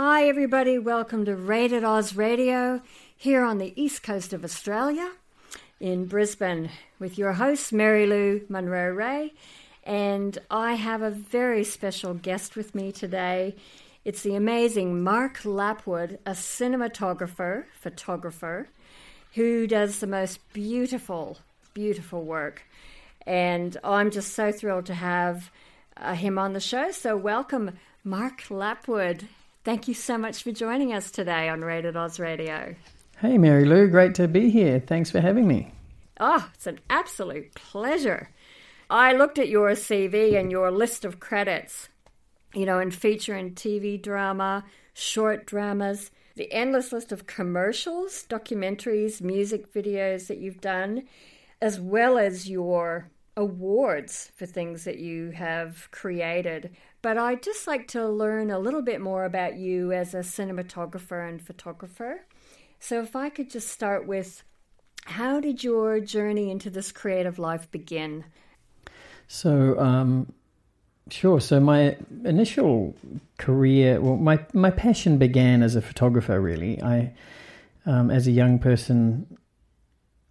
Hi, everybody. Welcome to Rated Oz Radio here on the east coast of Australia in Brisbane with your host, Mary Lou Munroe Rey. And I have a very special guest with me today. It's the amazing Mark Lapwood, a cinematographer, photographer, who does the most beautiful, beautiful work. And I'm just so thrilled to have uh, him on the show. So, welcome, Mark Lapwood. Thank you so much for joining us today on Rated Oz Radio. Hey, Mary Lou, great to be here. Thanks for having me. Oh, it's an absolute pleasure. I looked at your CV and your list of credits, you know, in feature and TV drama, short dramas, the endless list of commercials, documentaries, music videos that you've done, as well as your awards for things that you have created. But I'd just like to learn a little bit more about you as a cinematographer and photographer. So, if I could just start with how did your journey into this creative life begin? So, um, sure. So, my initial career, well, my, my passion began as a photographer, really. I, um, as a young person,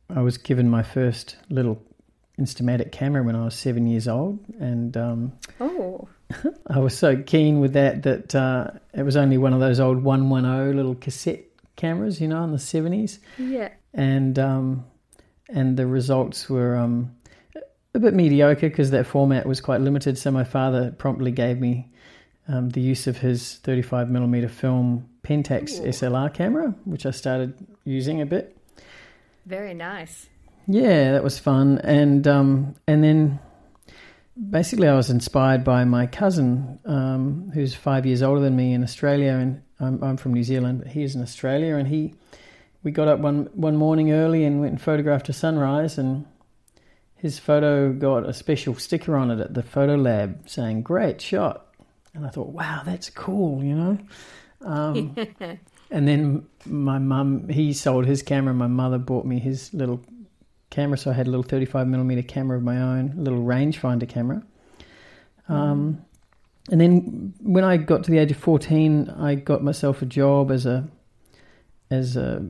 I was given my first little Instamatic camera when I was seven years old, and um, oh, I was so keen with that that uh, it was only one of those old one one zero little cassette cameras, you know, in the seventies. Yeah, and um, and the results were um, a bit mediocre because that format was quite limited. So my father promptly gave me um, the use of his thirty five millimeter film Pentax Ooh. SLR camera, which I started using a bit. Very nice. Yeah, that was fun, and um, and then basically I was inspired by my cousin, um, who's five years older than me in Australia, and I'm, I'm from New Zealand, but he's in Australia, and he we got up one one morning early and went and photographed a sunrise, and his photo got a special sticker on it at the photo lab saying "Great shot," and I thought, "Wow, that's cool," you know. Um, and then my mum, he sold his camera. My mother bought me his little camera, so I had a little 35 millimeter camera of my own, a little rangefinder camera. Um, and then when I got to the age of 14, I got myself a job as a as a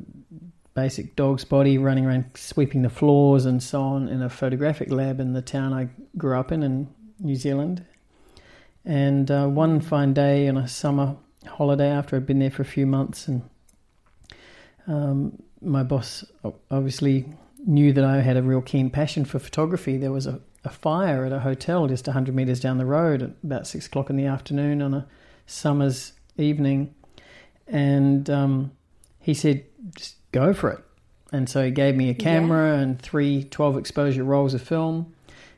basic dog's body, running around sweeping the floors and so on in a photographic lab in the town I grew up in in New Zealand. And uh, one fine day on a summer holiday, after I'd been there for a few months, and um, my boss obviously knew that I had a real keen passion for photography. There was a, a fire at a hotel just 100 metres down the road at about six o'clock in the afternoon on a summer's evening. And um, he said, just go for it. And so he gave me a camera yeah. and three 12 exposure rolls of film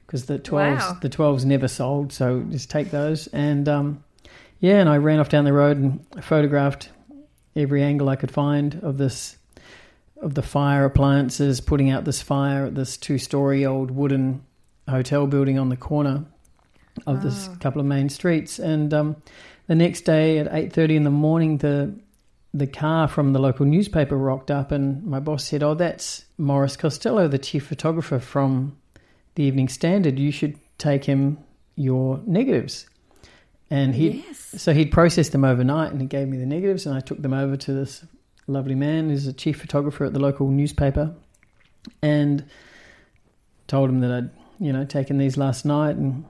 because the 12s, wow. the 12s never sold. So just take those. And um, yeah, and I ran off down the road and photographed every angle I could find of this of the fire appliances putting out this fire at this two story old wooden hotel building on the corner of oh. this couple of main streets. And um, the next day at eight thirty in the morning, the the car from the local newspaper rocked up, and my boss said, "Oh, that's Morris Costello, the chief photographer from the Evening Standard. You should take him your negatives." And he, yes. so he'd processed them overnight, and he gave me the negatives, and I took them over to this lovely man who's a chief photographer at the local newspaper, and told him that I'd you know taken these last night and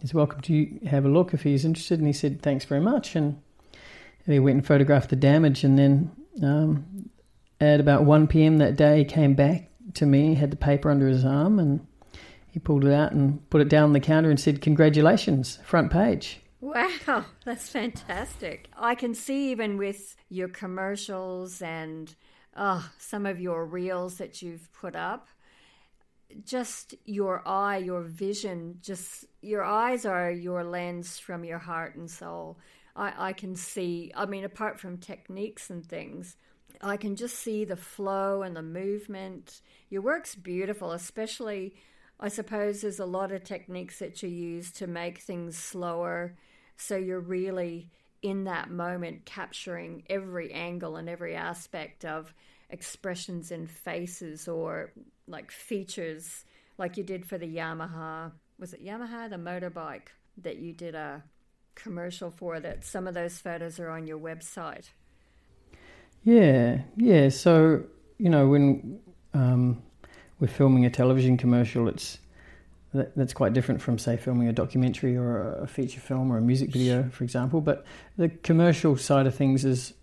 he's welcome to have a look if he's interested. And he said thanks very much, and, he went and photographed the damage, and then um, at about one p.m. that day, he came back to me, had the paper under his arm, and he pulled it out and put it down on the counter and said, "Congratulations, front page." Wow, that's fantastic. I can see even with your commercials and oh, some of your reels that you've put up, just your eye, your vision, just your eyes are your lens from your heart and soul. I, I can see, I mean, apart from techniques and things, I can just see the flow and the movement. Your work's beautiful, especially, I suppose, there's a lot of techniques that you use to make things slower so you're really in that moment capturing every angle and every aspect of expressions in faces or like features like you did for the Yamaha was it Yamaha the motorbike that you did a commercial for that some of those photos are on your website. Yeah, yeah. So you know when um, we're filming a television commercial, it's that's quite different from say filming a documentary or a feature film or a music video, for example. But the commercial side of things is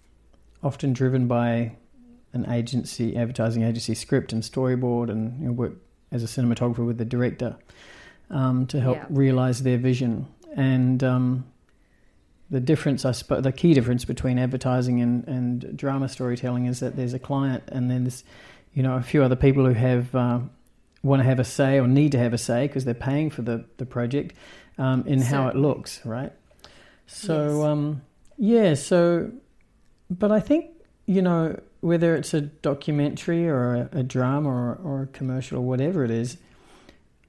often driven by an agency, advertising agency script and storyboard, and you know, work as a cinematographer with the director um, to help Yeah. realize their vision. And um, the difference, I suppose, the key difference between advertising and, and drama storytelling is that there's a client and then there's, you know, a few other people who have uh, want to have a say or need to have a say because they're paying for the the project um, in how it looks, right? So Yes. um, yeah, so but I think you know whether it's a documentary or a, a drama or, or a commercial or whatever it is,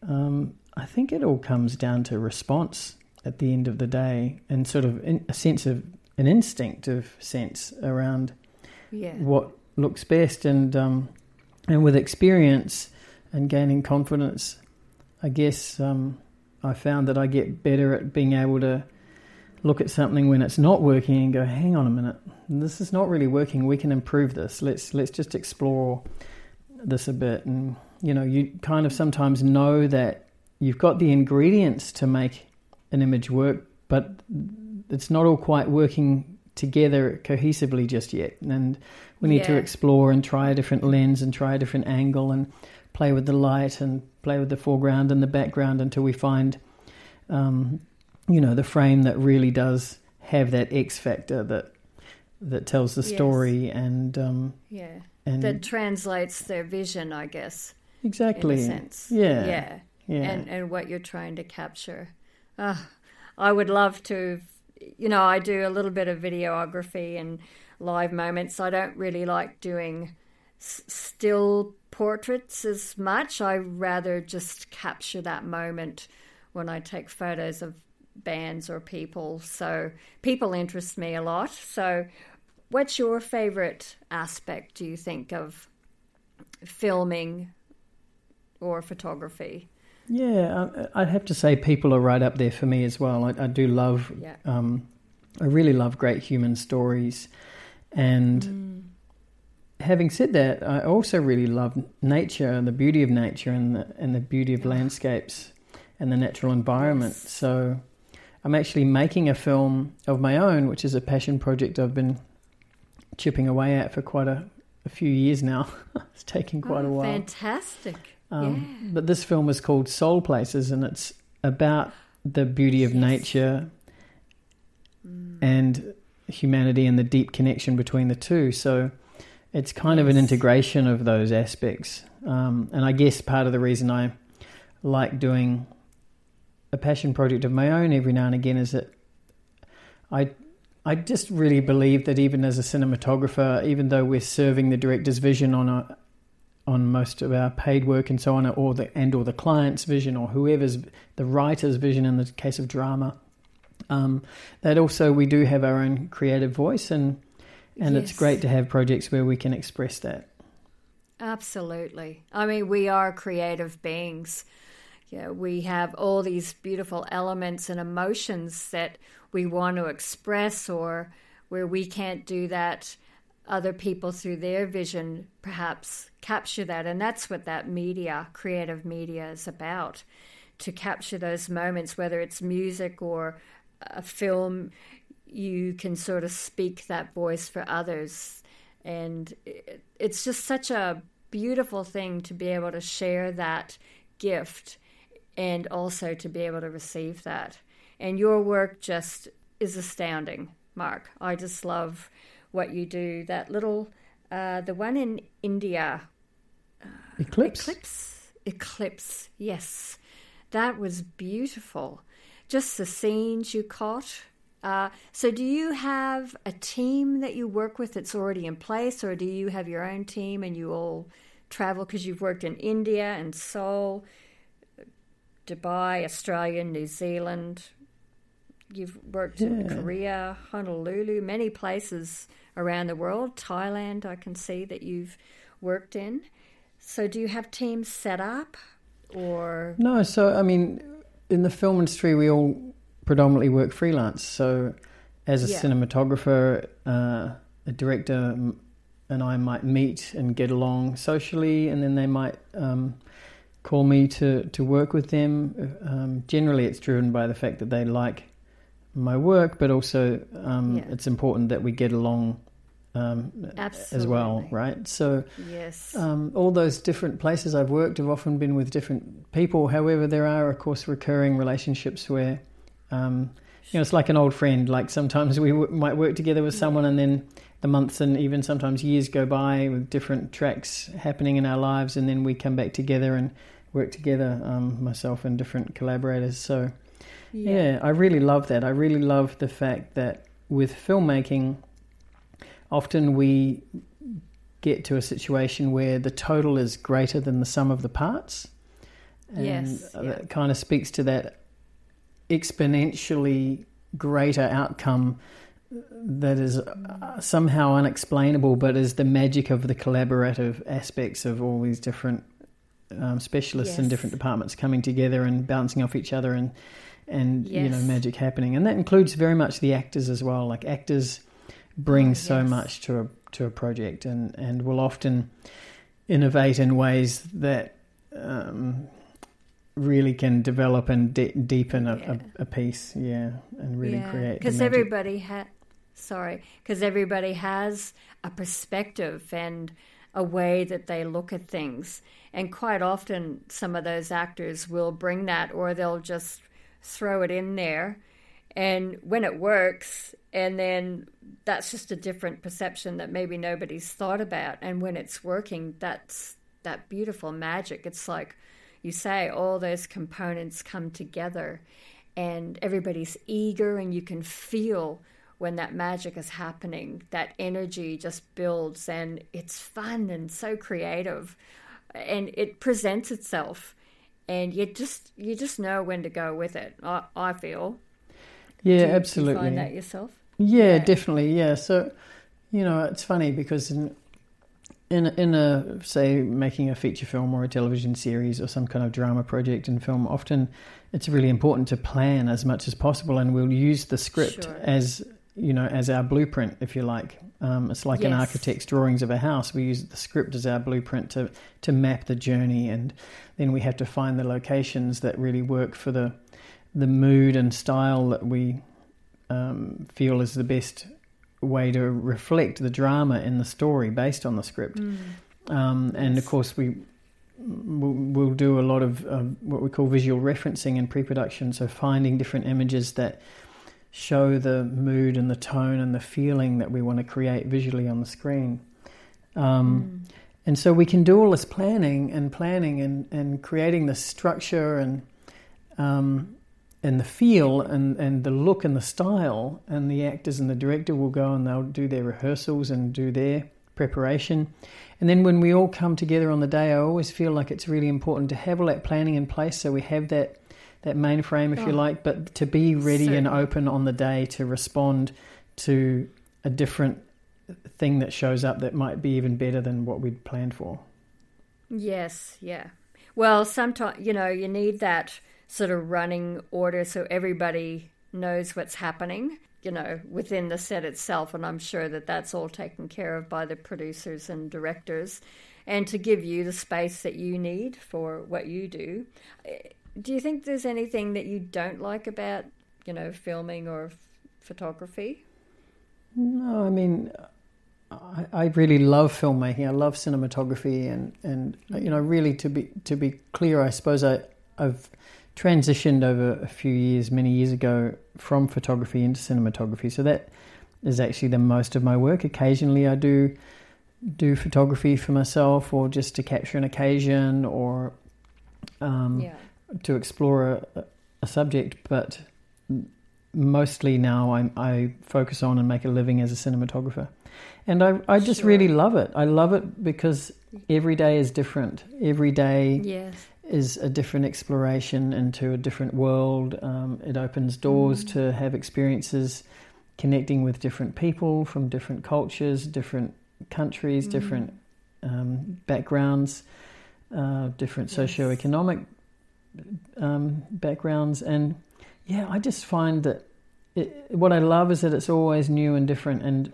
um, I think it all comes down to response at the end of the day and sort of in, a sense of an instinctive sense around Yeah. what looks best and um, and with experience and gaining confidence, I guess um, I found that I get better at being able to look at something when it's not working and go, hang on a minute, this is not really working. We can improve this. Let's let's just explore this a bit. And you know, you kind of sometimes know that you've got the ingredients to make an image work, but it's not all quite working together cohesively just yet. And we need to explore and try a different lens and try a different angle and play with the light and play with the foreground and the background until we find, um, you know, the frame that really does have that X factor that that tells the Yes. story and um, Yeah. and That translates their vision, I guess, in exactly a sense. Yeah. Yeah. yeah and and what you're trying to capture. Uh, I would love to, you know, I do a little bit of videography and live moments. I don't really like doing s- still portraits as much. I rather just capture that moment when I take photos of bands or people. So people interest me a lot. So, what's your favorite aspect? Do you think of filming or photography? Yeah, I- I'd have to say people are right up there for me as well. I, I do love, Yeah. um, I really love great human stories. And having said that, I also really love nature and the beauty of nature and the, and the beauty of landscapes and the natural environment. Yes. So I'm actually making a film of my own, which is a passion project I've been chipping away at for quite a, a few years now. it's taking quite Oh, a while. Fantastic. Um, But this film is called Soul Places, and it's about the beauty of Yes. nature and humanity and the deep connection between the two. So it's kind of an integration of those aspects. Um, and I guess part of the reason I like doing a passion project of my own every now and again is that I I just really believe that even as a cinematographer, even though we're serving the director's vision on a on most of our paid work and so on, or the and or the client's vision, or whoever's the writer's vision in the case of drama, um, that also we do have our own creative voice, and and it's great to have projects where we can express that. Absolutely. I mean, we are creative beings. Yeah, we have all these beautiful elements and emotions that we want to express, or where we can't do that, other people through their vision perhaps capture that. And that's what that media, creative media, is about to capture those moments, whether it's music or a film, you can sort of speak that voice for others. And it, it's just such a beautiful thing to be able to share that gift and also to be able to receive that. And your work just is astounding, Mark. I just love what you do. That little, uh, the one in India, Eclipse. Eclipse. Eclipse, yes. That was beautiful. Just the scenes you caught. Uh, so, do you have a team that you work with that's already in place, or do you have your own team and you all travel? Because you've worked in India and Seoul, Dubai, Australia, New Zealand. You've worked in Korea, Honolulu, many places around the world. Thailand, I can see that you've worked in. So, do you have teams set up, or No, so I mean, in the film industry, we all predominantly work freelance. So, as a Yeah. cinematographer, uh, a director and I might meet and get along socially, and then they might um, call me to, to work with them. Um, generally, it's driven by the fact that they like my work, but also um, Yeah. it's important that we get along um, as well, right? So, Yes. um, all those different places I've worked have often been with different people. However, there are, of course, recurring relationships where, um, you know, it's like an old friend. Like sometimes we w- might work together with someone, and then the months and even sometimes years go by with different tracks happening in our lives, and then we come back together and work together, um, myself and different collaborators. So, yeah, I really love that. I really love the fact that with filmmaking, often we get to a situation where the total is greater than the sum of the parts. And Yes, yeah. that kind of speaks to that exponentially greater outcome that is uh, somehow unexplainable, but is the magic of the collaborative aspects of all these different um, specialists in different departments coming together and bouncing off each other and and you know magic happening, and that includes very much the actors as well. Like actors bring Oh, so yes. much to a to a project, and and will often innovate in ways that um, really can develop and de- deepen a, Yeah. a, a piece, yeah, and really create because everybody has sorry because everybody has a perspective and a way that they look at things. And quite often some of those actors will bring that or they'll just throw it in there. And when it works and then that's just a different perception that maybe nobody's thought about. And when it's working that's that beautiful magic. It's like you say all those components come together and everybody's eager and you can feel when that magic is happening that energy just builds and it's fun and so creative and it presents itself and you just you just know when to go with it i, I feel yeah, Do you- do you absolutely. find that yourself Yeah, Yeah. definitely. Yeah. So, you know, it's funny because in in in a say making a feature film or a television series or some kind of drama project in film, often it's really important to plan as much as possible, and we'll use the script Sure. as you know as our blueprint, if you like. Um, it's like an architect's drawings of a house. We use the script as our blueprint to to map the journey, and then we have to find the locations that really work for the the mood and style that we um, feel is the best way to reflect the drama in the story based on the script. Um, and of course, we we'll, we'll do a lot of um, what we call visual referencing in pre-production. So finding different images that show the mood and the tone and the feeling that we want to create visually on the screen. Um, and so we can do all this planning and planning and, and creating the structure and um, and the feel and, and the look and the style and the actors and the director will go and they'll do their rehearsals and do their preparation. And then when we all come together on the day, I always feel like it's really important to have all that planning in place so we have that that mainframe, if you Oh. like, but to be ready and open on the day to respond to a different thing that shows up that might be even better than what we'd planned for. Yes, yeah. Well, sometimes, you know, you need that sort of running order so everybody knows what's happening, you know, within the set itself. And I'm sure that that's all taken care of by the producers and directors. And to give you the space that you need for what you do. Do you think there's anything that you don't like about, you know, filming or f- photography? No, I mean, I, I really love filmmaking. I love cinematography, and, and you know, really to be to be clear, I suppose I I've transitioned over a few years, many years ago, from photography into cinematography. So that is actually the most of my work. Occasionally, I do do photography for myself, or just to capture an occasion, or um, yeah. to explore a, a subject, but mostly now I, I focus on and make a living as a cinematographer. And I, I just Sure. really love it. I love it because every day is different. Every day Yes. Is a different exploration into a different world. Um, it opens doors Mm. to have experiences connecting with different people from different cultures, different countries, Mm. different um, backgrounds, uh, different Yes. socioeconomic um, backgrounds, and yeah, I just find that it, what I love is that it's always new and different, and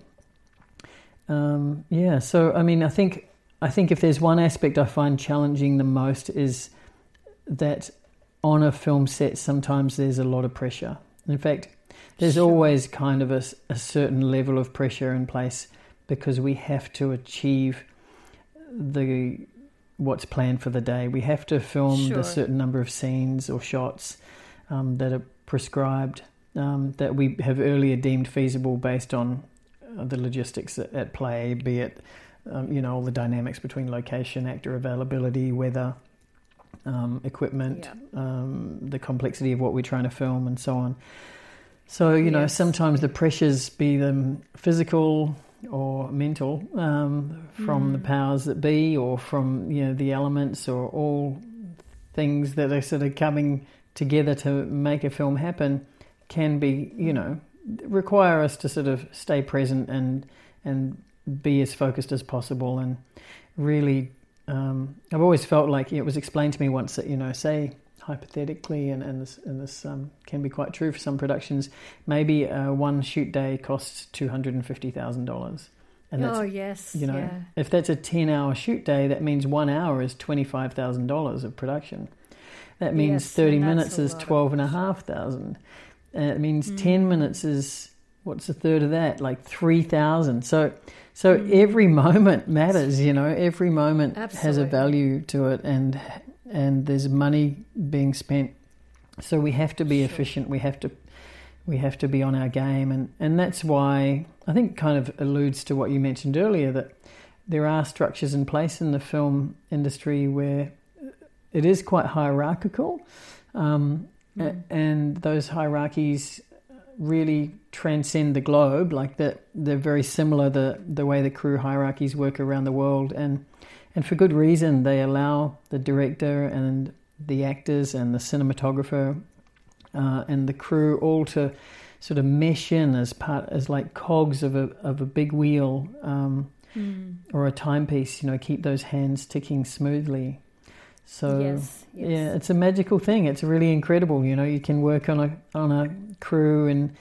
um, yeah. So I mean, I think I think if there's one aspect I find challenging the most is that on a film set sometimes there's a lot of pressure. In fact, there's sure. always kind of a, a certain level of pressure in place because we have to achieve the what's planned for the day. We have to film sure. the certain number of scenes or shots um, that are prescribed um, that we have earlier deemed feasible based on uh, the logistics at, at play, be it um, you know all the dynamics between location, actor availability, weather, um, equipment, yeah. Um, the complexity of what we're trying to film, and so on. So you yes. know sometimes the pressures, be them physical or mental, um, from mm. the powers that be, or from you know the elements, or all things that are sort of coming together to make a film happen, can be you know require us to sort of stay present and and be as focused as possible and really um, I've always felt like it was explained to me once that you know say hypothetically and, and this, and this um, can be quite true for some productions maybe uh, one shoot day costs $250,000 and that's, oh yes you know yeah. if that's a 10 hour shoot day that means one hour is $25,000 of production. That means yes, 30 minutes is 12 and a half thousand. It means mm. 10 minutes is what's a third of that? Like 3000 so so mm. every moment matters, you know. Every moment Absolutely. has a value to it, and and there's money being spent. So we have to be sure. efficient. We have to we have to be on our game, and and that's why I think kind of alludes to what you mentioned earlier that there are structures in place in the film industry where it is quite hierarchical, um, mm. and those hierarchies really transcend the globe. Like that, they're very similar the the way the crew hierarchies work around the world, and and for good reason. They allow the director and the actors and the cinematographer uh, and the crew all to sort of mesh in as part as like cogs of a of a big wheel um, mm. or a timepiece. You know, keep those hands ticking smoothly. So yes, yes. yeah, it's a magical thing. It's really incredible. You know, you can work on a on a crew in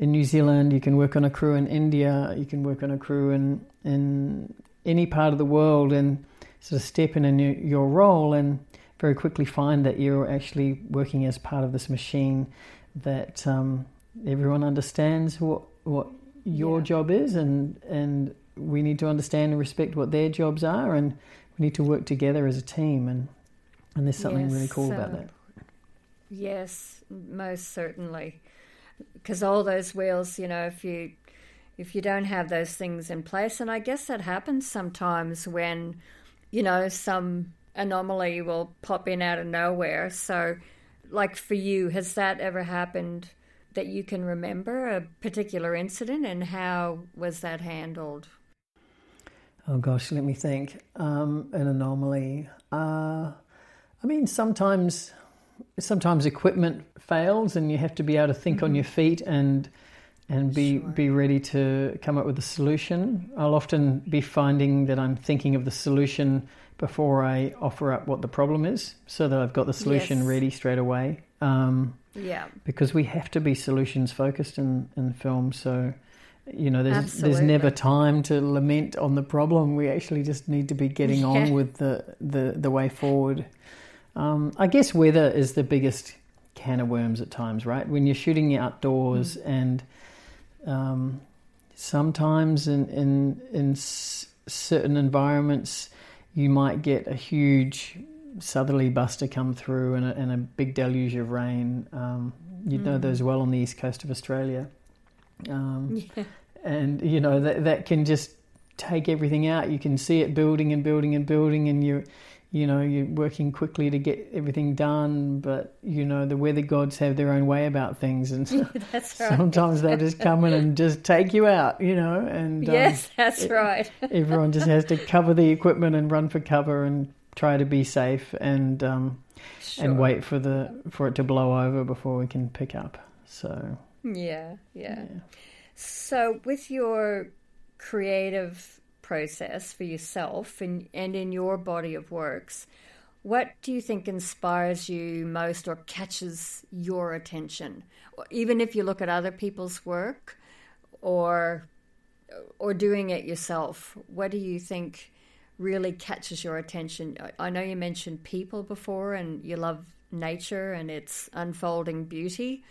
in New Zealand. You can work on a crew in India. You can work on a crew in in any part of the world, and sort of step in in your, your role, and very quickly find that you're actually working as part of this machine that um, everyone understands what what your yeah. job is, and and we need to understand and respect what their jobs are, and we need to work together as a team. And and there's something yes, really cool so, about that. Yes, most certainly. Because all those wheels, you know, if you if you don't have those things in place, and I guess that happens sometimes when, you know, some anomaly will pop in out of nowhere. So, like for you, has that ever happened that you can remember a particular incident, and how was that handled? Oh gosh, let me think. Um, an anomaly. Uh, I mean, sometimes sometimes equipment fails, and you have to be able to think mm-hmm. on your feet and and be sure. be ready to come up with a solution. I'll often be finding that I'm thinking of the solution before I offer up what the problem is, so that I've got the solution yes. ready straight away. Um, yeah, because we have to be solutions focused in in film. So you know, there's Absolutely. there's never time to lament on the problem. We actually just need to be getting yeah. on with the, the the way forward. Um, I guess weather is the biggest can of worms at times, right? When you're shooting outdoors, mm. and um, sometimes in in in s- certain environments, you might get a huge southerly buster come through and a, and a big deluge of rain. Um, you mm. know those well on the east coast of Australia, um, yeah. and you know that that can just take everything out. You can see it building and building and building, and you you know you're working quickly to get everything done but you know the weather gods have their own way about things and so right. sometimes they just come in and just take you out you know and um, yes um, that's it, right everyone just has to cover the equipment and run for cover and try to be safe and um, sure. and wait for the for it to blow over before we can pick up so yeah, yeah. yeah. so with your creative process for yourself and, and in your body of works, What do you think inspires you most or catches your attention? Even if you look at other people's work or or doing it yourself, what do you think really catches your attention? I know you mentioned people before and you love nature and its unfolding beauty.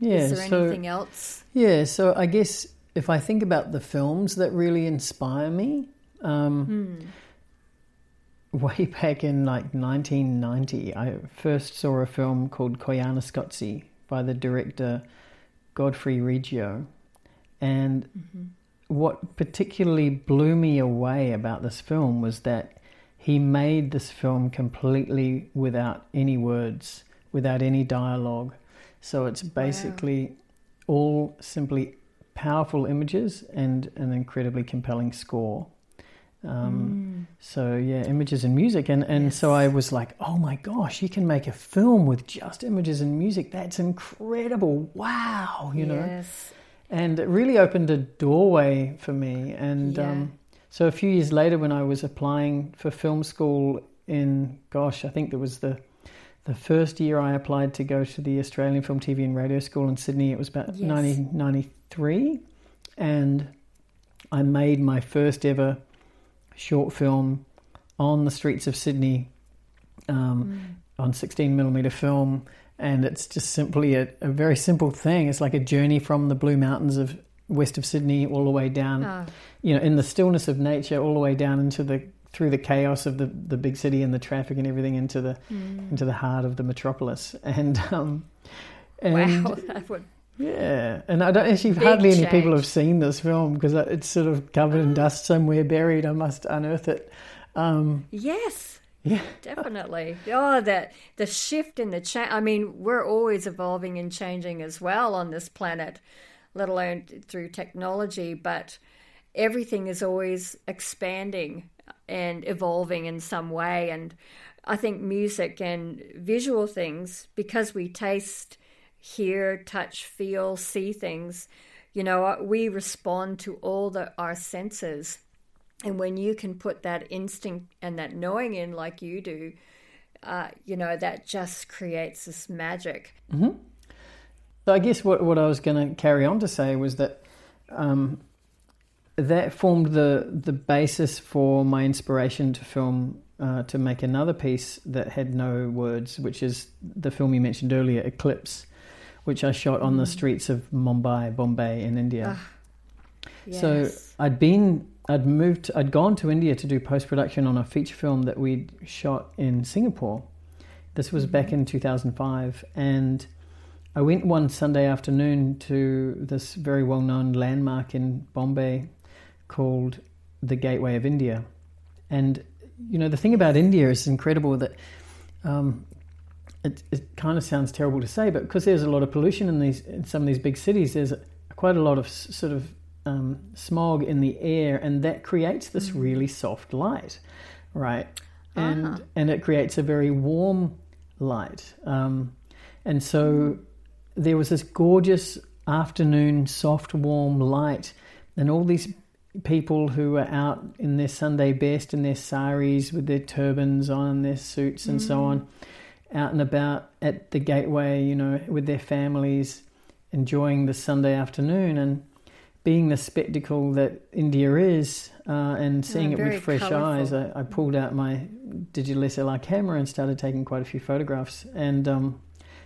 Yeah, Is there so, anything else? Yeah, so I guess if I think about the films that really inspire me, um, Hmm. way back in like 1990, I first saw a film called Koyaanisqatsi by the director Godfrey Reggio. And Mm-hmm. what particularly blew me away about this film was that he made this film completely without any words, without any dialogue. So it's basically all simply powerful images and an incredibly compelling score. Um, So yeah, images and music, and and so I was like, oh my gosh, you can make a film with just images and music. That's incredible! Wow, you know and it really opened a doorway for me. And Yeah. um, so a few years later, when I was applying for film school in, gosh, I think there was the the first year I applied to go to the Australian Film, TV, and Radio School in Sydney. It was about Yes. 1993, and I made my first ever short film on the streets of Sydney um, on 16 millimeter film, and it's just simply a, a very simple thing. It's like a journey from the Blue Mountains of west of Sydney all the way down, Ah, you know, in the stillness of nature, all the way down into the through the chaos of the, the big city and the traffic and everything into the mm. into the heart of the metropolis. And um, and wow, that would yeah, and I don't actually hardly any people have seen this film because it's sort of covered in dust somewhere, buried. I must unearth it. Um, yes. yeah, Definitely. Oh, that the shift in the change. I mean, we're always evolving and changing as well on this planet, let alone through technology. But everything is always expanding and evolving in some way. And I think music and visual things, because we taste, hear, touch, feel, see things, you know, we respond to all the our senses. And when you can put that instinct and that knowing in like you do, uh, you know, that just creates this magic. So I guess what what I was going to carry on to say was that um, that formed the the basis for my inspiration to film uh, to make another piece that had no words, which is the film you mentioned earlier, Eclipse, which I shot on the mm. streets of Mumbai, Bombay, in India. Ah, so Yes. I'd been, I'd moved, I'd gone to India to do post production on a feature film that we'd shot in Singapore. This was back mm. in 2005, and I went one Sunday afternoon to this very well known landmark in Bombay called the Gateway of India. And, you know, the thing about India is incredible that um, it, it kind of sounds terrible to say, but because there's a lot of pollution in these in some of these big cities, there's quite a lot of s- sort of um, smog in the air, and that creates this really soft light, right? And Ah. and it creates a very warm light, um, and so there was this gorgeous afternoon, soft, warm light, and all these people who were out in their Sunday best, in their saris with their turbans on, and their suits, and so on, out and about at the gateway, you know, with their families, enjoying the Sunday afternoon and being the spectacle that India is, uh, and seeing it with fresh colourful. eyes. I, I pulled out my digital SLR camera and started taking quite a few photographs, and um,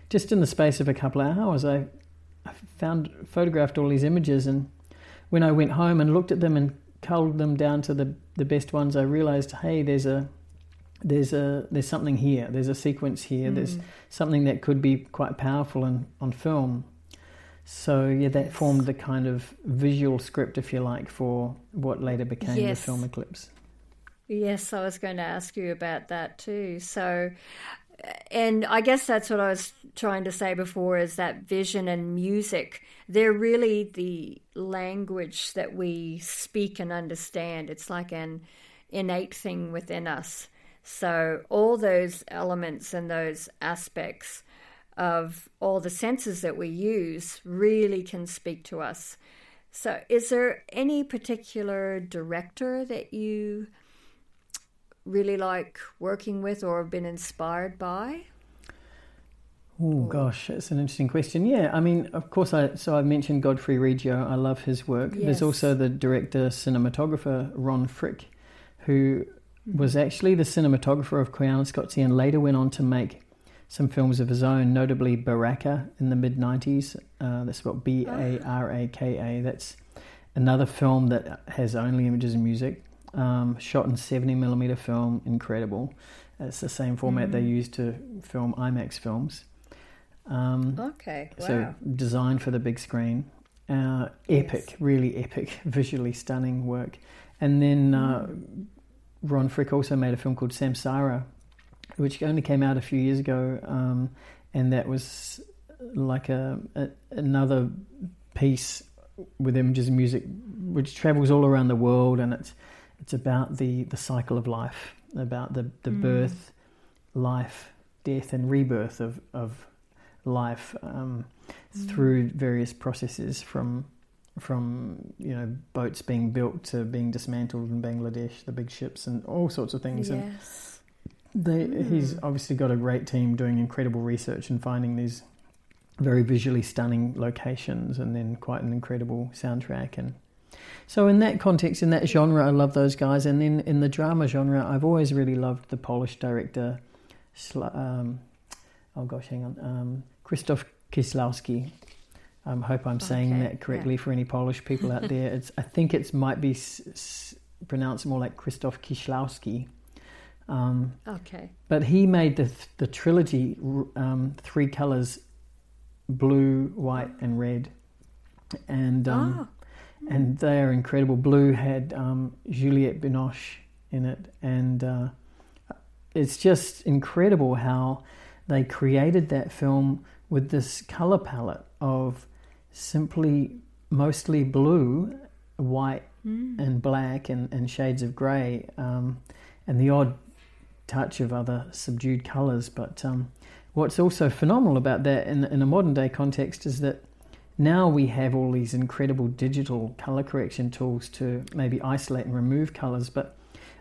just in the space of a couple of hours, I, I found photographed all these images, and when I went home and looked at them and culled them down to the the best ones, I realized, hey, there's a there's a there's something here. There's a sequence here. Hmm. There's something that could be quite powerful in, on film. So yeah, that Yes. formed the kind of visual script, if you like, for what later became Yes. the film Eclipse. Yes, I was going to ask you about that too. So, and I guess that's what I was trying to say before is that vision and music, they're really the language that we speak and understand. It's like an innate thing within us. So, all those elements and those aspects of all the senses that we use really can speak to us. So, is there any particular director that you really like working with or have been inspired by? Oh gosh, that's an interesting question. Yeah, I mean, of course, I so I mentioned Godfrey Reggio. I love his work. Yes. There's also the director cinematographer Ron Fricke, who Mm-hmm. was actually the cinematographer of Koyaanisqatsi and later went on to make some films of his own, notably Baraka in the mid '90s. Uh, that's spelled B A R A K A. That's another film that has only images and music. Um, shot in 70 millimeter film, incredible. It's the same format they use to film IMAX films. Um, Okay, wow. so designed for the big screen. Uh, epic, Yes. really epic, visually stunning work. And then uh, Ron Fricke also made a film called Samsara, which only came out a few years ago, um, and that was like a, a another piece with images and music, which travels all around the world, and it's it's about the, the cycle of life, about the, the mm. birth, life, death, and rebirth of of life um, mm. through various processes from from you know boats being built to being dismantled in Bangladesh, the big ships, and all sorts of things. And Yes. they, he's mm. obviously got a great team doing incredible research and finding these very visually stunning locations, and then quite an incredible soundtrack. And so, in that context, in that genre, I love those guys. And then in the drama genre, I've always really loved the Polish director. Um, oh gosh, hang on, um, Krzysztof Kieslowski. I hope I'm saying Okay, that correctly for any Polish people out there. It's I think it's might be s- s- pronounced more like Krzysztof Kieślowski. Um, Okay. but he made the the trilogy um, three colors, blue, white, and red, and um, Ah. And they are incredible. Blue had um, Juliette Binoche in it, and uh, it's just incredible how they created that film with this color palette of simply mostly blue, white, and black, and, and shades of grey, um, and the odd touch of other subdued colours. But um, what's also phenomenal about that in, in a modern day context is that now we have all these incredible digital colour correction tools to maybe isolate and remove colours, but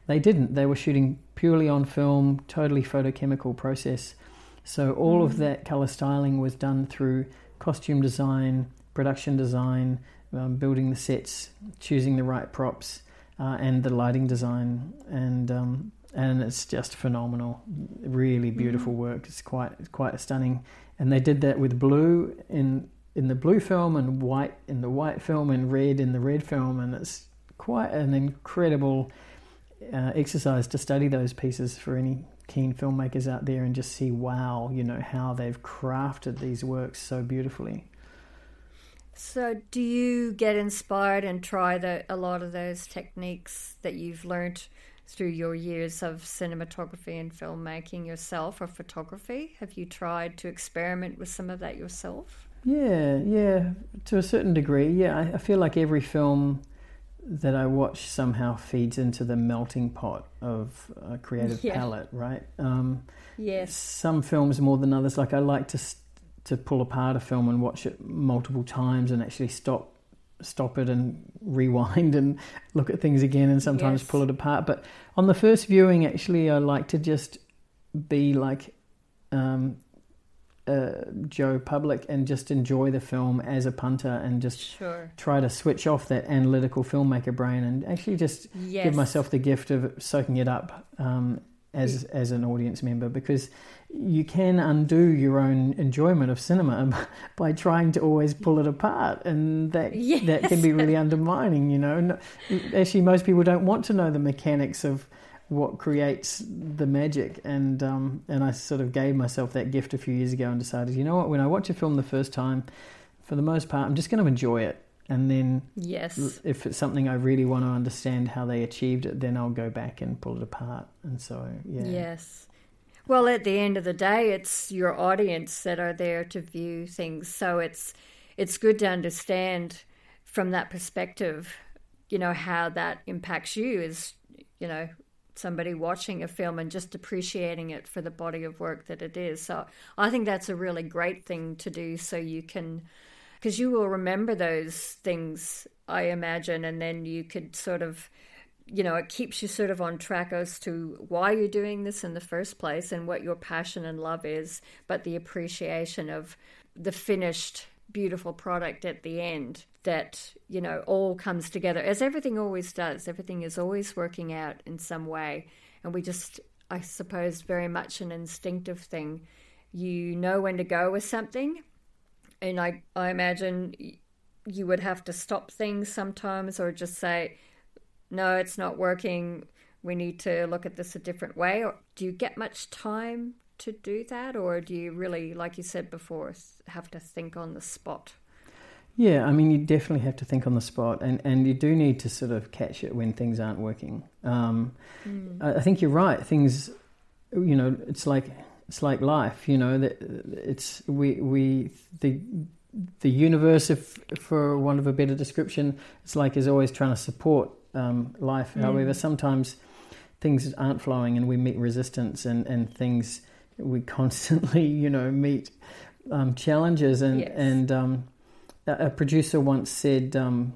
they didn't. They were shooting purely on film, totally photochemical process. So all of that colour styling was done through costume design, production design, um, building the sets, choosing the right props, uh, and the lighting design. And um, and it's just phenomenal. Really beautiful work. It's quite it's quite stunning. And they did that with blue in in the blue film and white in the white film and red in the red film, and it's quite an incredible uh, exercise to study those pieces for any keen filmmakers out there and just see wow, you know how they've crafted these works so beautifully. So, do you get inspired and try the, a lot of those techniques that you've learned through your years of cinematography and filmmaking yourself or photography? Have you tried to experiment with some of that yourself? Yeah, yeah, to a certain degree. Yeah, I, I feel like every film that I watch somehow feeds into the melting pot of a creative Yeah. palette, right? Um, Yes. some films more than others. Like I like to to pull apart a film and watch it multiple times and actually stop stop it and rewind and look at things again and sometimes Yes. pull it apart. But on the first viewing, actually, I like to just be like um, uh, Joe Public and just enjoy the film as a punter and just Sure. try to switch off that analytical filmmaker brain and actually just Yes. give myself the gift of soaking it up um, as as an audience member because you can undo your own enjoyment of cinema by trying to always pull it apart and that that can be really undermining you know actually most people don't want to know the mechanics of what creates the magic and um, and I sort of gave myself that gift a few years ago and decided you know what when I watch a film the first time for the most part I'm just going to enjoy it and then Yes. if it's something I really want to understand how they achieved it, then I'll go back and pull it apart. And so, yeah. Yes. Well, at the end of the day, it's your audience that are there to view things. So it's it's good to understand from that perspective, you know, how that impacts you is, you know, somebody watching a film and just appreciating it for the body of work that it is. So I think that's a really great thing to do so you can because you will remember those things, I imagine, and then you could sort of you know, it keeps you sort of on track as to why you're doing this in the first place and what your passion and love is, but the appreciation of the finished, beautiful product at the end that, you know, all comes together as everything always does. Everything is always working out in some way. And we just, I suppose, very much an instinctive thing. You know when to go with something. And I, I imagine you would have to stop things sometimes or just say, no, it's not working. We need to look at this a different way. Or do you get much time to do that, or do you really, like you said before, have to think on the spot? Yeah, I mean, you definitely have to think on the spot, and, and you do need to sort of catch it when things aren't working. Um, mm. I, I think you're right. Things, you know, it's like it's like life. You know that it's we we the the universe, if for want of a better description, it's like is always trying to support um, life. Mm. However, sometimes things aren't flowing and we meet resistance and, and things we constantly, you know, meet um, challenges. And, yes. and um, a, producer once said, um,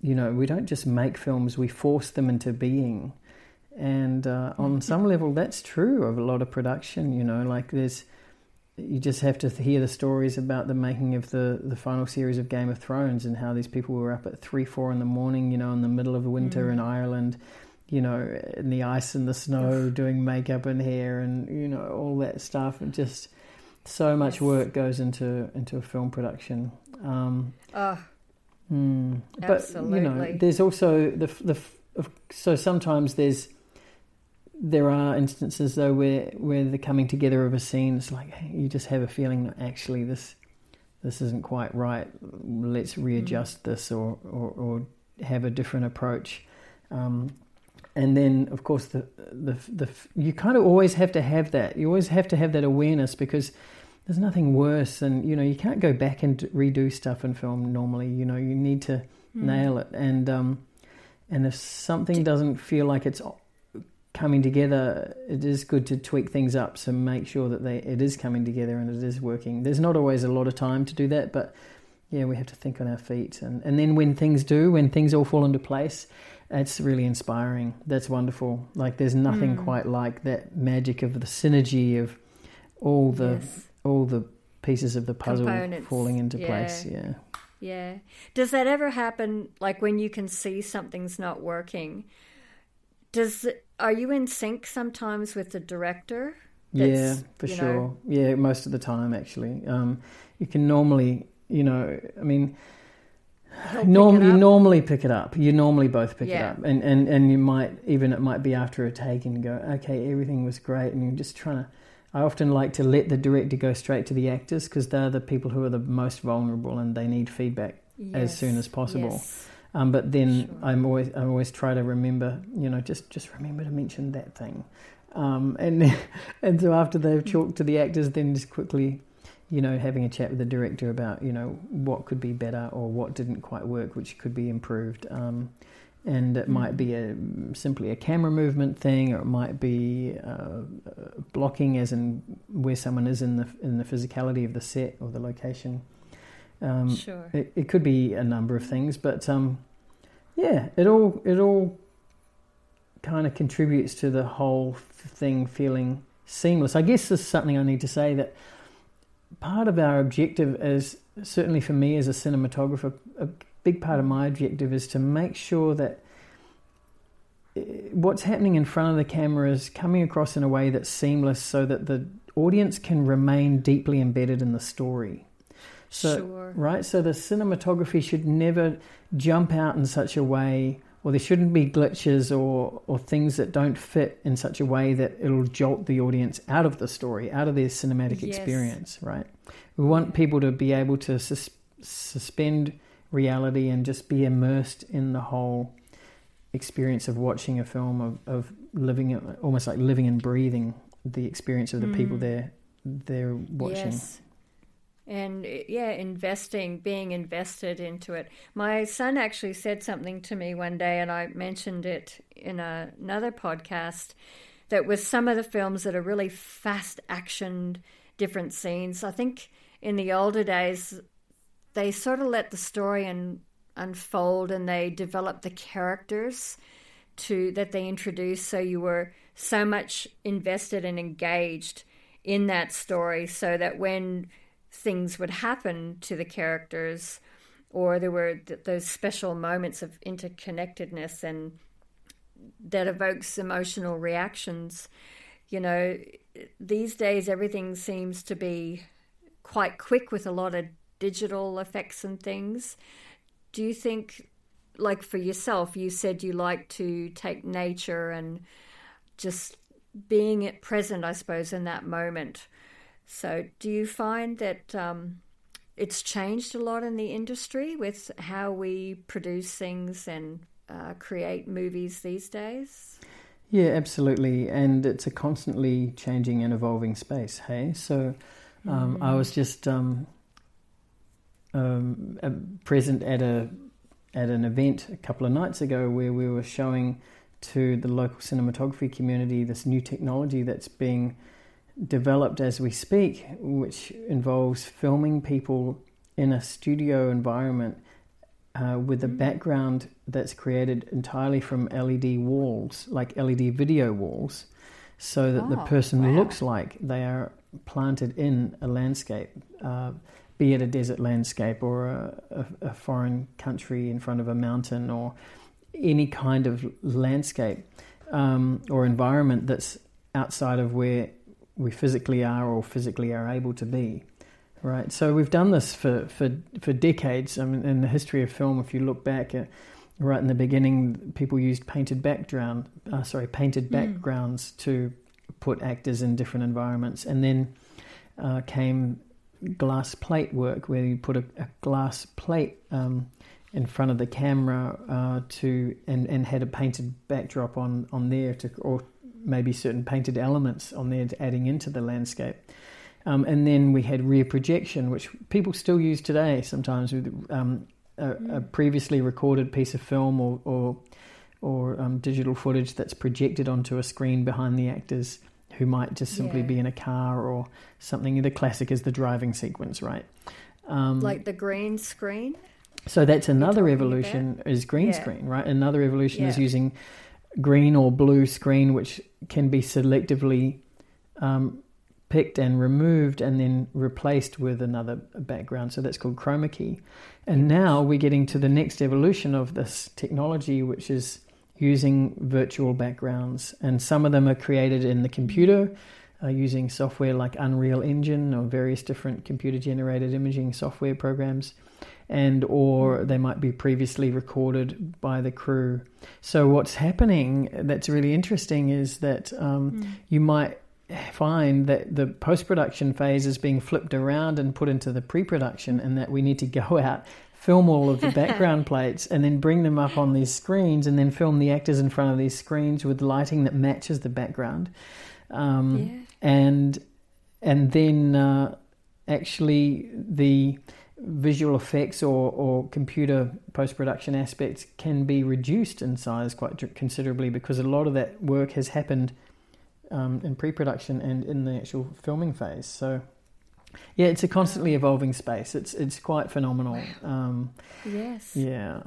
you know, we don't just make films, we force them into being. And uh, on mm-hmm. some level, that's true of a lot of production, you know, like there's you just have to hear the stories about the making of the, the final series of Game of Thrones and how these people were up at three, four in the morning, you know, in the middle of winter mm. in Ireland, you know, in the ice and the snow, doing makeup and hair and you know all that stuff, and just so much yes. work goes into into a film production. Um, oh, mm, but you know, there's also the the so sometimes there's there are instances though where where the coming together of a scene is like you just have a feeling that actually this this isn't quite right. Let's readjust mm. this or, or, or have a different approach. Um, and then of course the, the the you kind of always have to have that. You always have to have that awareness because there's nothing worse than you know you can't go back and redo stuff in film normally. You know you need to mm. nail it and um, and if something doesn't feel like it's coming together, it is good to tweak things up. So make sure that they it is coming together and it is working. There's not always a lot of time to do that, but yeah, we have to think on our feet. And and then when things do, when things all fall into place, it's really inspiring. That's wonderful. Like there's nothing mm. quite like that magic of the synergy of all the yes. All the pieces of the puzzle Components. falling into yeah. place. Yeah. Yeah. Does that ever happen like when you can see something's not working? Does are you in sync sometimes with the director? yeah, for sure. Know... Yeah, most of the time actually. Um, you can normally, you know, I mean, norm, you normally pick it up. You normally both pick yeah. it up, and, and and you might even it might be after a take and go, okay, everything was great, and you're just trying to. I often like to let the director go straight to the actors because they're the people who are the most vulnerable and they need feedback yes. as soon as possible. Yes. Um, but then sure. I'm always I always try to remember, you know, just just remember to mention that thing. Um, and and so after they've talked to the actors, then just quickly, you know, having a chat with the director about you know what could be better or what didn't quite work, which could be improved. Um, and it mm might be a simply a camera movement thing, or it might be uh, blocking, as in where someone is in the in the physicality of the set or the location. Um, sure. It, it, could be a number of things, but um, yeah, it all it all kind of contributes to the whole thing feeling seamless. I guess this is something I need to say that part of our objective is certainly for me as a cinematographer, a big part of my objective is to make sure that eh, what's happening in front of the camera is coming across in a way that's seamless so that the audience can remain deeply embedded in the story. So, sure. Right? So the cinematography should never jump out in such a way, or there shouldn't be glitches or, or things that don't fit in such a way that it'll jolt the audience out of the story, out of their cinematic yes. experience, right? We want people to be able to sus- suspend reality and just be immersed in the whole experience of watching a film, of, of living, almost like living and breathing the experience of the mm. people they're, they're watching. Yes and yeah, investing, being invested into it. My son actually said something to me one day, and I mentioned it in a, another podcast. That with some of the films that are really fast actioned, different scenes. I think in the older days, they sort of let the story un, unfold and they develop the characters. to that they introduced so you were so much invested and engaged in that story so that when things would happen to the characters or there were th- those special moments of interconnectedness and that evokes emotional reactions you know these days everything seems to be quite quick with a lot of digital effects and things. Do you think like for yourself you said you like to take nature and just being it present i suppose in that moment. So do you find that um, it's changed a lot in the industry with how we produce things and uh, create movies these days? Yeah absolutely. And it's a constantly changing and evolving space hey? So um, mm. i was just um, um, present at a at an event a couple of nights ago where we were showing to the local cinematography community this new technology that's being developed as we speak, which involves filming people in a studio environment uh, with a mm. background that's created entirely from LED walls, like LED video walls, so that oh, the person wow. looks like they are planted in a landscape. Uh, be it a desert landscape or a, a, a, foreign country in front of a mountain or any kind of landscape um, or environment that's outside of where we physically are or physically are able to be. Right, so we've done this for, for, for decades. I mean, in the history of film, if you look back at right in the beginning, people used painted background, uh, sorry, painted hmm. backgrounds mm. to put actors in different environments, and then uh, came glass plate work, where you put a, a glass plate um, in front of the camera uh, to and, and had a painted backdrop on, on there to or maybe certain painted elements on there adding into the landscape. Um, and then we had rear projection, which people still use today sometimes with um, a, a, mm. previously recorded piece of film or or, or um, digital footage that's projected onto a screen behind the actors who might just simply yeah. be in a car or something. The classic is the driving sequence, right? Um, like the green screen. So that's another evolution about? is green yeah. screen, right? Another evolution yeah. is using green or blue screen, which can be selectively um, picked and removed and then replaced with another background. So that's called chroma key. And now we're getting to the next evolution of this technology, which is using virtual backgrounds, and some of them are created in the computer uh, using software like Unreal Engine or various different computer generated imaging software programs and or they might be previously recorded by the crew. So what's happening that's really interesting is that um, mm. you might find that the post production phase is being flipped around and put into the pre production, and that we need to go out film all of the background plates and then bring them up on these screens and then film the actors in front of these screens with lighting that matches the background um, yeah. and and then uh, actually the visual effects or, or computer post production aspects can be reduced in size quite considerably because a lot of that work has happened um, in pre production and in the actual filming phase. So yeah, it's a constantly evolving space. It's it's quite phenomenal. Um, yes. Yeah.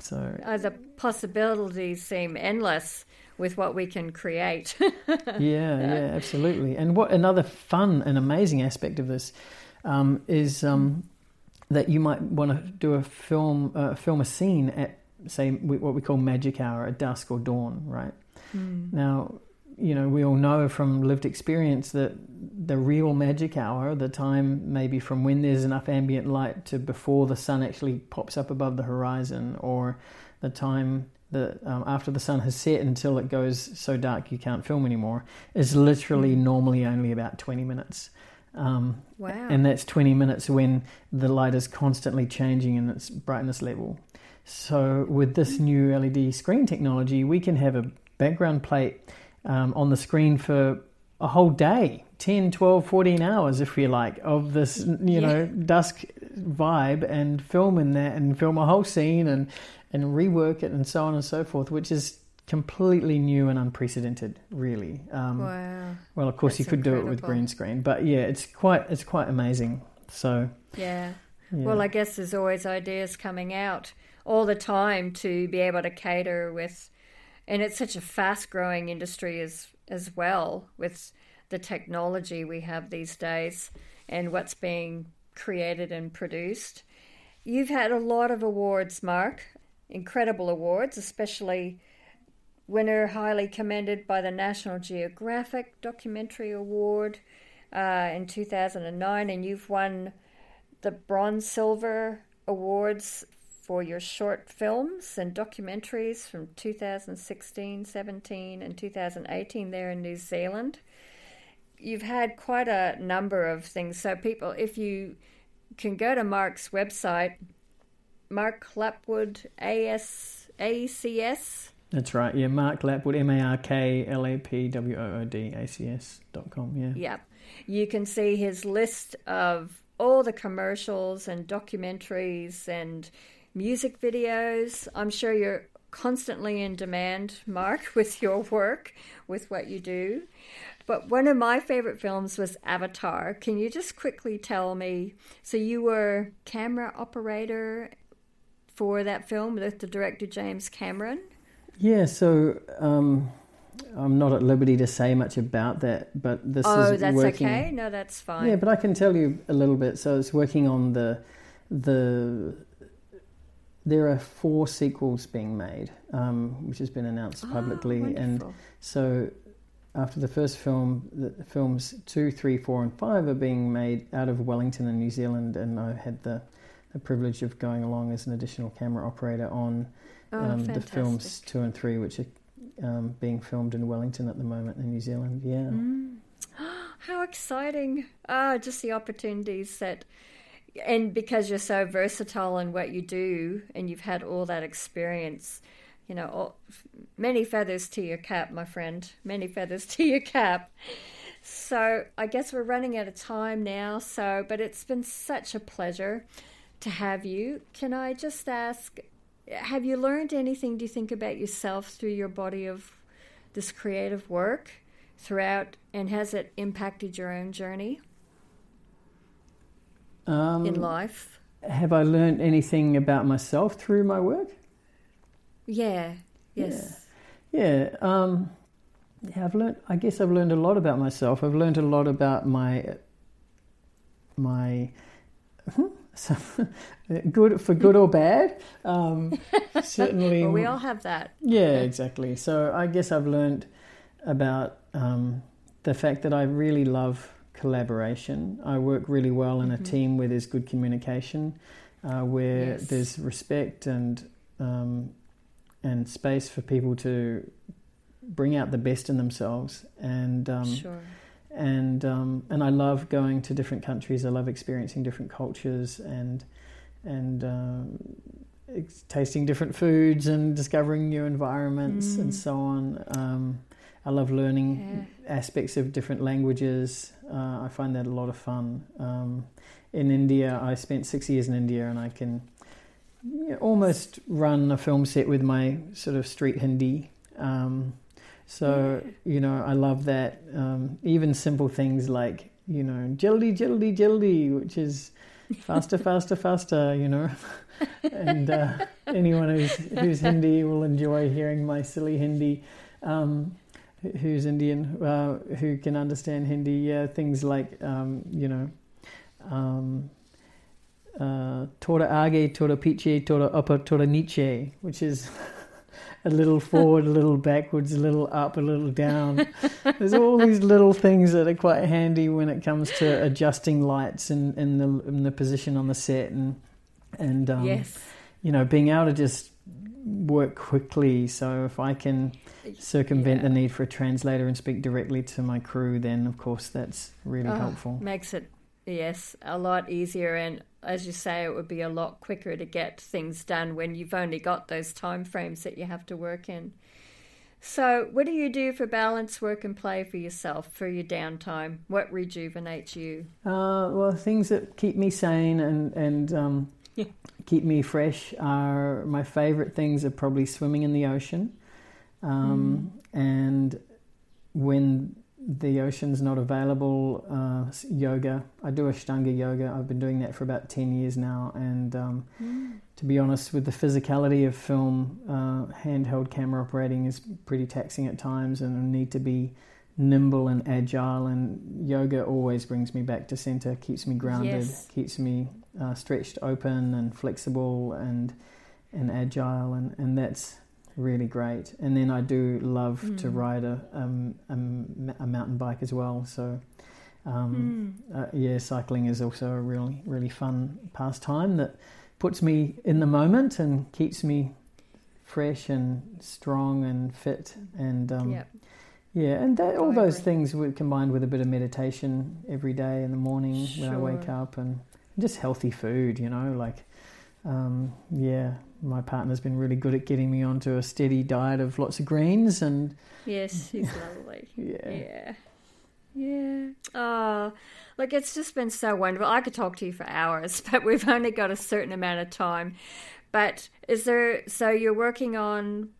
So the possibilities seem endless with what we can create. yeah, yeah, absolutely. And what another fun and amazing aspect of this um, is um, that you might want to do a film, uh, film a scene at say what we call magic hour at dusk or dawn, right? Mm. Now, you know, we all know from lived experience that the real magic hour, the time maybe from when there's enough ambient light to before the sun actually pops up above the horizon, or the time that um, after the sun has set until it goes so dark you can't film anymore, is literally mm. normally only about 20 minutes. Um, wow. And that's 20 minutes when the light is constantly changing in its brightness level. So, with this new LED screen technology, we can have a background plate um, on the screen for a whole day 10 12 14 hours if you like of this you yeah. know dusk vibe and film in that and film a whole scene and and rework it and so on and so forth which is completely new and unprecedented really um, wow well of course That's you could incredible. do it with green screen but yeah it's quite it's quite amazing so yeah. yeah well i guess there's always ideas coming out all the time to be able to cater with and it's such a fast growing industry as as well with the technology we have these days and what's being created and produced. You've had a lot of awards, Mark, incredible awards, especially winner highly commended by the National Geographic Documentary Award uh, in 2009, and you've won the Bronze Silver Awards for your short films and documentaries from 2016, 17, and 2018 there in New Zealand. You've had quite a number of things. So, people, if you can go to Mark's website, Mark Lapwood AS, ACS. That's right. Yeah, Mark Lapwood, M A R K L A P W O O D A C S dot com. Yeah. Yep. You can see his list of all the commercials and documentaries and music videos. I'm sure you're constantly in demand, Mark, with your work, with what you do. But one of my favorite films was Avatar. Can you just quickly tell me? So you were camera operator for that film with the director James Cameron. Yeah. So um, I'm not at liberty to say much about that, but this is working. oh, is that's working. okay. No, that's fine. Yeah, but I can tell you a little bit. So it's working on the the. There are four sequels being made, um, which has been announced Oh, publicly, and so after the first film, the films two, three, four, and five are being made out of Wellington in New Zealand, and I had the, the privilege of going along as an additional camera operator on Oh, um, the films two and three, which are um, being filmed in Wellington at the moment in New Zealand. Yeah. Mm. How exciting! Ah, just the opportunities that, and because you're so versatile in what you do, and you've had all that experience, you know, all, many feathers to your cap, my friend. Many feathers to your cap. So I guess we're running out of time now. So, but it's been such a pleasure to have you. Can I just ask? Have you learned anything? Do you think about yourself through your body of this creative work throughout, and has it impacted your own journey Um, in life? Have I learned anything about myself through my work? Yeah. Yes. Yeah, um, yeah. I've learned. I guess I've learned a lot about myself. I've learned a lot about my my so, good for good or bad. Um, certainly, Well, we all have that. Yeah, exactly. So I guess I've learned about um, the fact that I really love collaboration. I work really well in a team where there's good communication, uh, where Yes. there's respect and um, and space for people to bring out the best in themselves. And um, sure. and um, and I love going to different countries. I love experiencing different cultures and and um, tasting different foods and discovering new environments Mm. and so on. Um, I love learning aspects of different languages. Uh, I find that a lot of fun. Um, in India, I spent six years in India, and I can almost run a film set with my sort of street Hindi. Um, so you know, I love that. Um, even simple things like you know, jaldi, jaldi, jaldi, which is faster, faster, faster. You know, and uh, anyone who's who's Hindi will enjoy hearing my silly Hindi. Um, who's Indian, uh, who can understand Hindi? Yeah, things like um, you know. Um, uh, Tora Age, Tora Piche, Tora Upper, Tora Niche, which is a little forward, a little backwards, a little up, a little down. There's all these little things that are quite handy when it comes to adjusting lights and, and, the, and the position on the set and and um, yes. you know being able to just work quickly. So if I can circumvent Yeah. the need for a translator and speak directly to my crew, then of course that's really Oh, helpful. Makes it, yes, a lot easier. And as you say, it would be a lot quicker to get things done when you've only got those time frames that you have to work in. So, what do you do for balance, work, and play for yourself for your downtime? What rejuvenates you? Uh, well, things that keep me sane and and um, Yeah. Keep me fresh are my favorite things are probably swimming in the ocean, um, and when the ocean's not available, uh, yoga. I do Ashtanga yoga. I've been doing that for about 10 years now. And um, mm. to be honest, with the physicality of film, uh, handheld camera operating is pretty taxing at times and I need to be nimble and agile. And yoga always brings me back to center, keeps me grounded, yes. keeps me uh, stretched open and flexible and, and agile. And, and that's really great. And then I do love mm. to ride a, um, a, a, mountain bike as well. So, um, mm. uh, yeah, cycling is also a really, really fun pastime that puts me in the moment and keeps me fresh and strong and fit. And um, yep. yeah, and that, all those things were combined with a bit of meditation every day in the morning sure. when I wake up and just healthy food, you know, like um, yeah, my partner's been really good at getting me onto a steady diet of lots of greens and yes, he's lovely. yeah, yeah, yeah. Oh, look, it's just been so wonderful. I could talk to you for hours, but we've only got a certain amount of time. But is there? So you're working on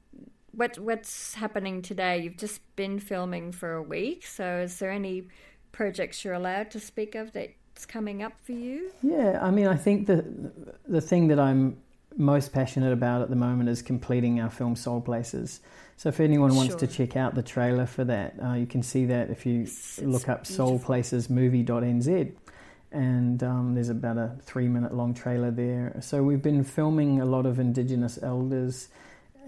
what? What's happening today? You've just been filming for a week. So is there any projects you're allowed to speak of that coming up for you? Yeah, I mean, I think the the thing that I'm most passionate about at the moment is completing our film Soul Places. So if anyone wants sure. to check out the trailer for that, uh, you can see that if you it's, look up soulplacesmovie.nz. And um, there's about a three minute long trailer there. So we've been filming a lot of Indigenous elders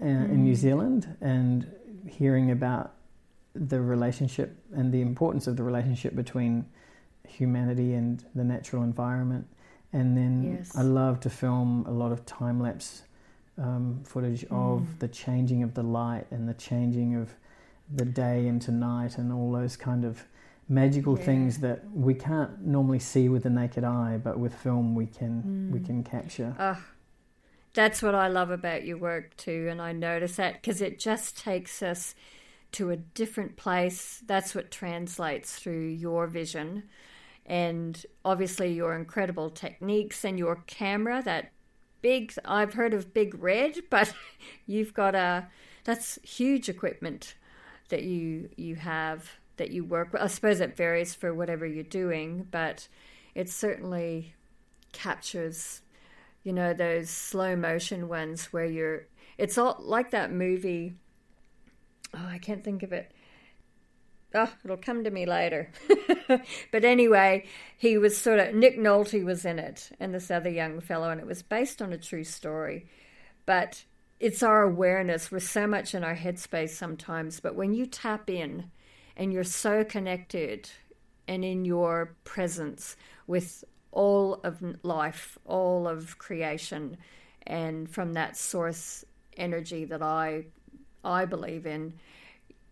uh, mm. in New mm. Zealand and hearing about the relationship and the importance of the relationship between humanity and the natural environment. And then yes. I love to film a lot of time lapse um, footage mm. of the changing of the light and the changing of the day into night and all those kind of magical yeah. things that we can't normally see with the naked eye, but with film we can mm. we can capture. Uh, that's what I love about your work too, and I notice that because it just takes us to a different place. That's what translates through your vision and obviously your incredible techniques and your camera that big I've heard of Big Red but you've got a that's huge equipment that you you have that you work with. I suppose it varies for whatever you're doing but it certainly captures you know those slow motion ones where you're it's all like that movie oh I can't think of it oh, it'll come to me later. but anyway, he was sort of Nick Nolte was in it, and this other young fellow, and it was based on a true story. But it's our awareness. We're so much in our headspace sometimes, but when you tap in and you're so connected and in your presence with all of life, all of creation, and from that source energy that I I believe in,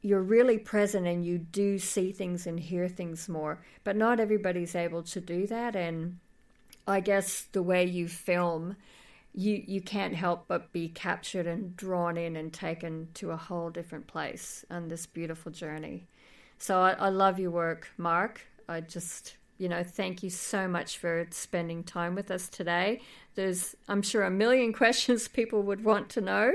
you're really present and you do see things and hear things more. But not everybody's able to do that. And I guess the way you film, you, you can't help but be captured and drawn in and taken to a whole different place on this beautiful journey. So I, I love your work, Mark. I just, you know, thank you so much for spending time with us today. There's, I'm sure, a million questions people would want to know.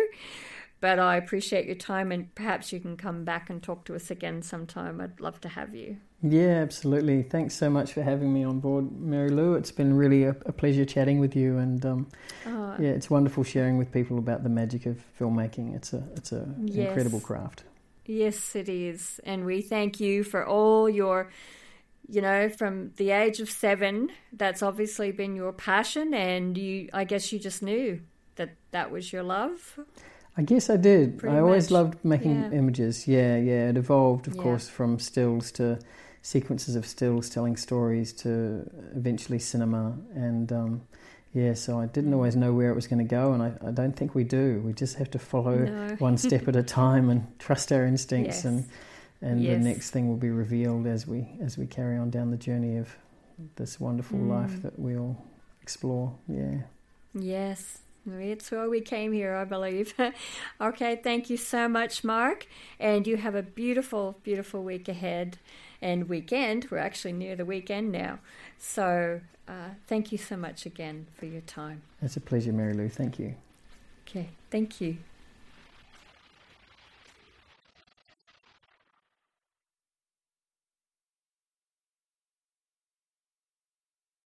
But I appreciate your time, and perhaps you can come back and talk to us again sometime. I'd love to have you. Yeah, absolutely. Thanks so much for having me on board, Mary Lou. It's been really a, a pleasure chatting with you, and um, oh. yeah, it's wonderful sharing with people about the magic of filmmaking. It's a it's a yes. incredible craft. Yes, it is, and we thank you for all your you know, from the age of seven, that's obviously been your passion, and you, I guess you just knew that that was your love. I guess I did. Pretty I always much. loved making yeah. images. Yeah, yeah. It evolved, of yeah. course, from stills to sequences of stills telling stories to eventually cinema. And um, yeah, so I didn't always know where it was going to go, and I, I, don't think we do. We just have to follow no. one step at a time and trust our instincts, yes. and and yes. the next thing will be revealed as we as we carry on down the journey of this wonderful mm. life that we all explore. Yeah. Yes. It's why we came here, I believe. okay, thank you so much, Mark. And you have a beautiful, beautiful week ahead and weekend. We're actually near the weekend now. So uh, thank you so much again for your time. It's a pleasure, Mary Lou. Thank you. Okay, thank you.